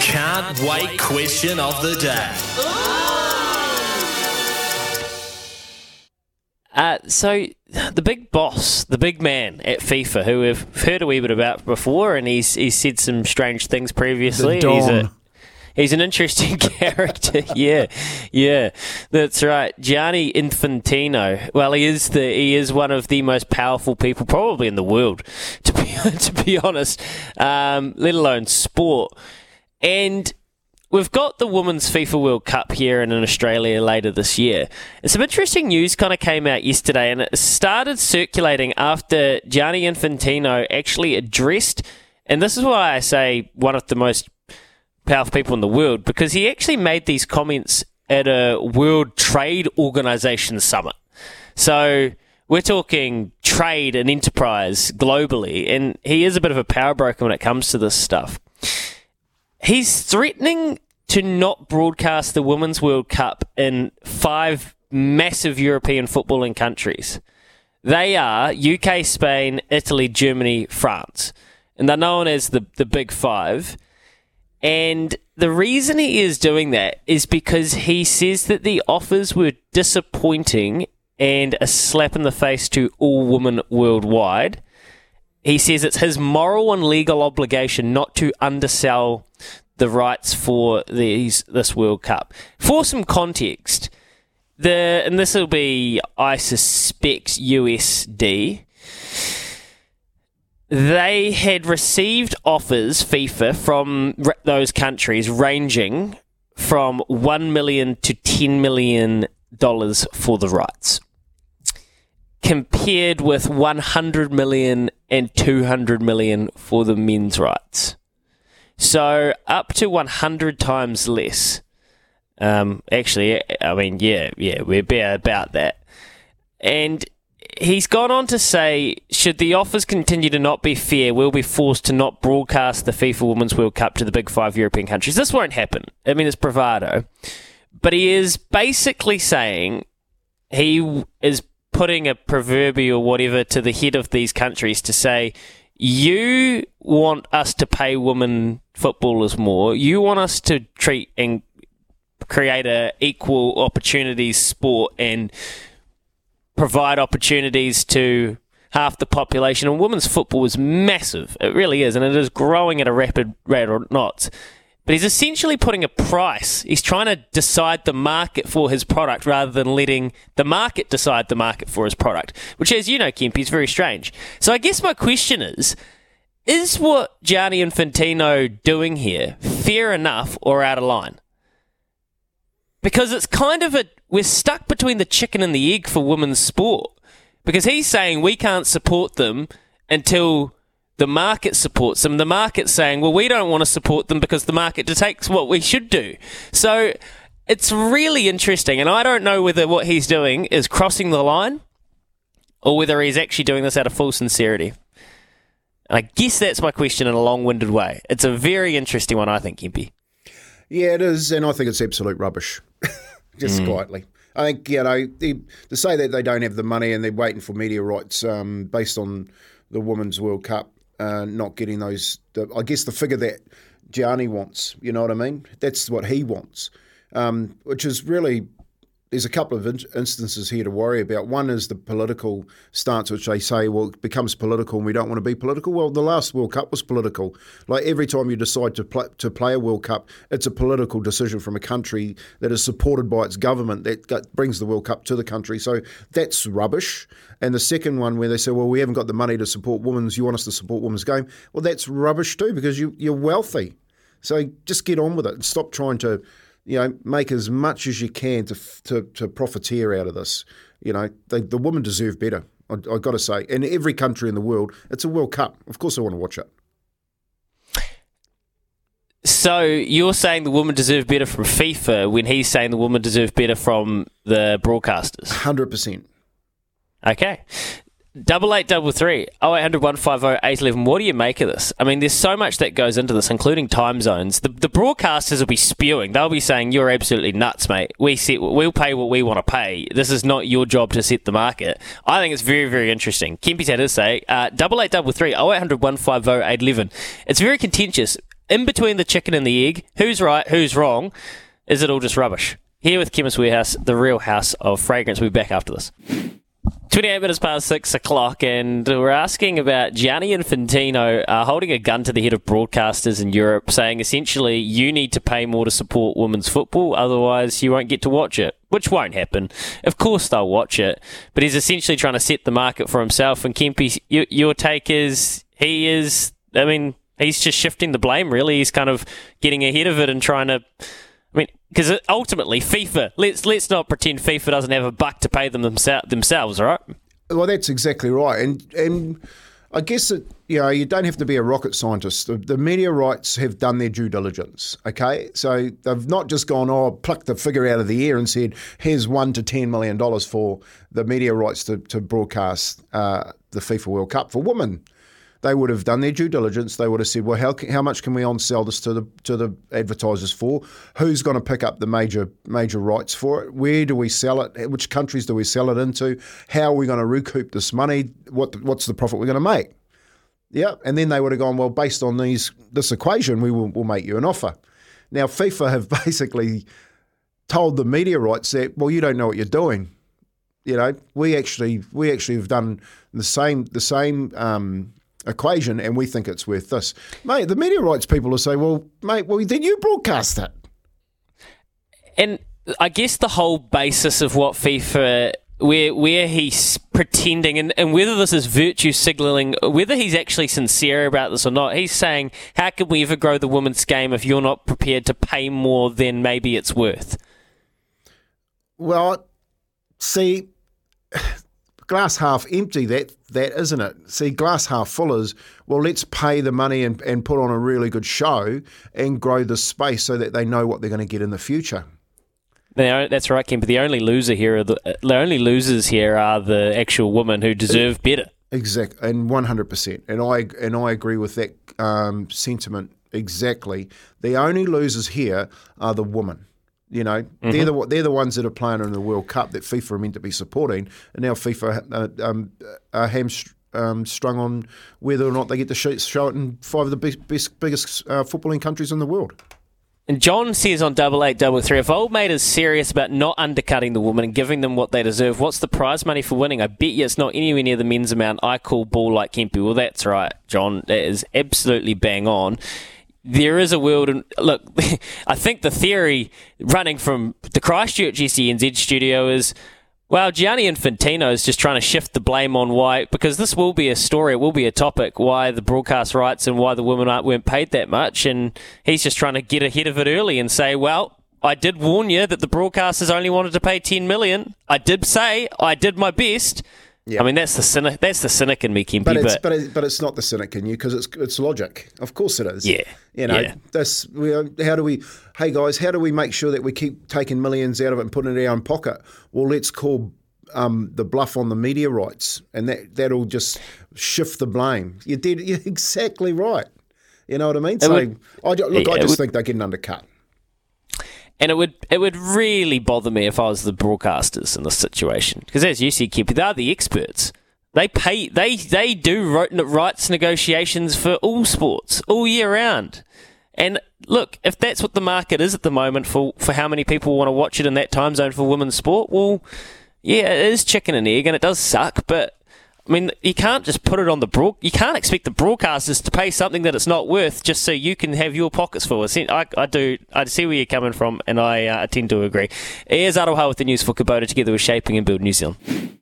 Can't wait question of the day. Uh, so, the big boss, the big man at FIFA, who we've heard a wee bit about before, and he's he's said some strange things previously. The He's, a, he's an interesting character. yeah, yeah, that's right. Gianni Infantino. Well, he is the he is one of the most powerful people probably in the world, to be to be honest. Um, let alone sport, and We've got the Women's FIFA World Cup here and in Australia later this year. Some interesting news kind of came out yesterday, and it started circulating after Gianni Infantino actually addressed, and this is why I say one of the most powerful people in the world, because he actually made these comments at a World Trade Organization summit. So we're talking trade and enterprise globally, and he is a bit of a power broker when it comes to this stuff he's threatening to not broadcast the Women's World Cup in five massive European footballing countries. They are UK, Spain, Italy, Germany, France. And they're known as the, the Big Five. And the reason he is doing that is because he says that the offers were disappointing and a slap in the face to all women worldwide. He says it's his moral and legal obligation not to undersell the rights for these this World Cup. For some context, the and this will be I suspect USD. They had received offers FIFA from those countries ranging from 1 million to 10 million dollars for the rights compared with 100 million and 200 million for the men's rights. So up to 100 times less. Um, actually, I mean, yeah, yeah, we're about, about that. And he's gone on to say, should the offers continue to not be fair, we'll be forced to not broadcast the FIFA Women's World Cup to the big five European countries. This won't happen. I mean, it's bravado. But he is basically saying he is putting a proverbial whatever to the head of these countries to say, you want us to pay women footballers more. You want us to treat and create a equal opportunities sport and provide opportunities to half the population. And women's football is massive. It really is, and it is growing at a rapid rate or not. But he's essentially putting a price. He's trying to decide the market for his product rather than letting the market decide the market for his product, which, as you know, Kemp, is very strange. So I guess my question is is what Gianni Infantino doing here fair enough or out of line? Because it's kind of a. We're stuck between the chicken and the egg for women's sport. Because he's saying we can't support them until the market supports them. The market's saying, well, we don't want to support them because the market dictates what we should do. So it's really interesting. And I don't know whether what he's doing is crossing the line or whether he's actually doing this out of full sincerity. And I guess that's my question in a long winded way. It's a very interesting one, I think, Kempy. Yeah, it is, and I think it's absolute rubbish. Just quietly, I think you know they, to say that they don't have the money and they're waiting for media rights um, based on the Women's World Cup uh, not getting those. I guess the figure that Gianni wants. You know what I mean? That's what he wants, um, which is really there's a couple of in- instances here to worry about. One is the political stance, which they say, well, it becomes political and we don't want to be political. Well, the last World Cup was political. Like every time you decide to play, to play a World Cup, it's a political decision from a country that is supported by its government that got, brings the World Cup to the country. So that's rubbish. And the second one, where they say, well, we haven't got the money to support women's, you want us to support women's game. Well, that's rubbish too because you, you're wealthy. So just get on with it and stop trying to you know, make as much as you can to to, to profiteer out of this. You know, they, the women deserve better. I, I got to say, in every country in the world, it's a World Cup. Of course, I want to watch it. So you're saying the women deserve better from FIFA when he's saying the women deserve better from the broadcasters? Hundred percent. Okay. Double eight double three oh eight hundred one five oh eight eleven. What do you make of this? I mean, there's so much that goes into this, including time zones. The, the broadcasters will be spewing. They'll be saying, "You're absolutely nuts, mate. We set, we'll pay what we want to pay. This is not your job to set the market." I think it's very, very interesting. Kempy's had to say, uh, double eight double three oh eight hundred one five oh eight eleven. It's very contentious. In between the chicken and the egg, who's right, who's wrong? Is it all just rubbish? Here with Chemist Warehouse, the real house of fragrance. We'll be back after this. 28 minutes past 6 o'clock, and we're asking about Gianni Infantino uh, holding a gun to the head of broadcasters in Europe, saying essentially, you need to pay more to support women's football, otherwise, you won't get to watch it, which won't happen. Of course, they'll watch it, but he's essentially trying to set the market for himself. And Kempy, your, your take is he is, I mean, he's just shifting the blame, really. He's kind of getting ahead of it and trying to because ultimately, FIFA. Let's let's not pretend FIFA doesn't have a buck to pay them themselves, themselves, right? Well, that's exactly right, and and I guess that you know you don't have to be a rocket scientist. The, the, media rights have done their due diligence. Okay, so they've not just gone oh plucked the figure out of the air and said here's one to ten million dollars for the media rights to to broadcast uh, the FIFA World Cup for women they would have done their due diligence. They would have said, well, how, how much can we on sell this to the to the advertisers for? Who's going to pick up the major major rights for it? Where do we sell it? Which countries do we sell it into? How are we going to recoup this money? What what's the profit we're going to make? Yeah, and then they would have gone, well, based on these this equation, we will we'll make you an offer. Now FIFA have basically told the media rights that, well, you don't know what you're doing. You know, we actually we actually have done the same the same um, equation and we think it's worth this. Mate, the media rights people will say, well, mate, well, then you broadcast it. And I guess the whole basis of what FIFA where where he's pretending and, and whether this is virtue signaling whether he's actually sincere about this or not he's saying how can we ever grow the women's game if you're not prepared to pay more than maybe it's worth well see glass half empty, that that isn't it? See, glass half full is well, let's pay the money and, and put on a really good show and grow the space so that they know what they're going to get in the future. that's right, Kim. But the only loser here are the, the only losers here are the actual women who deserve better. Exactly, and one hundred percent, and I and I agree with that um, sentiment exactly. The only losers here are the women. You know, mm-hmm. they're the they're the ones that are playing in the World Cup that FIFA are meant to be supporting, and now FIFA uh, um, are hamstrung um, strung on whether or not they get to show, show it in five of the best, best biggest uh, footballing countries in the world. And John says on double eight double three, if Old Mate is serious about not undercutting the women and giving them what they deserve, what's the prize money for winning? I bet you it's not anywhere near the men's amount I call ball like Kempy. Well, that's right, John. That is absolutely bang on there is a world, and look, I think the theory running from the Christchurch SENZ studio is, well, Gianni Infantino is just trying to shift the blame on why, because this will be a story, it will be a topic, why the broadcast rights and why the women aren't weren't paid that much, and he's just trying to get ahead of it early and say, well, I did warn you that the broadcasters only wanted to pay 10 million. I did say I did my best. Yeah. I mean that's the cynic. That's the cynic in me, Kempy. But it's but, but, it, but it's not the cynic in you because it's it's logic. Of course it is. Yeah. You know, yeah. this. We, how do we? Hey guys, how do we make sure that we keep taking millions out of it and putting it in our own pocket? Well, let's call um, the bluff on the media rights, and that that'll just shift the blame. You did. You're exactly right. You know what I mean? So, would, I, look, yeah, I just would, think they're getting undercut. And it would it would really bother me if I was the broadcasters in this situation because, as you see, Kippy, they're the experts. They pay they they do rights negotiations for all sports all year round. And look, if that's what the market is at the moment for, for how many people want to watch it in that time zone for women's sport, well, yeah, it is chicken and egg and it does suck, but I mean, you can't just put it on the broad. You can't expect the broadcasters to pay something that it's not worth just so you can have your pockets full. I, I do. I see where you're coming from, and I uh, tend to agree. Here's Aroha with the news for Kubota together with Shaping and Build New Zealand.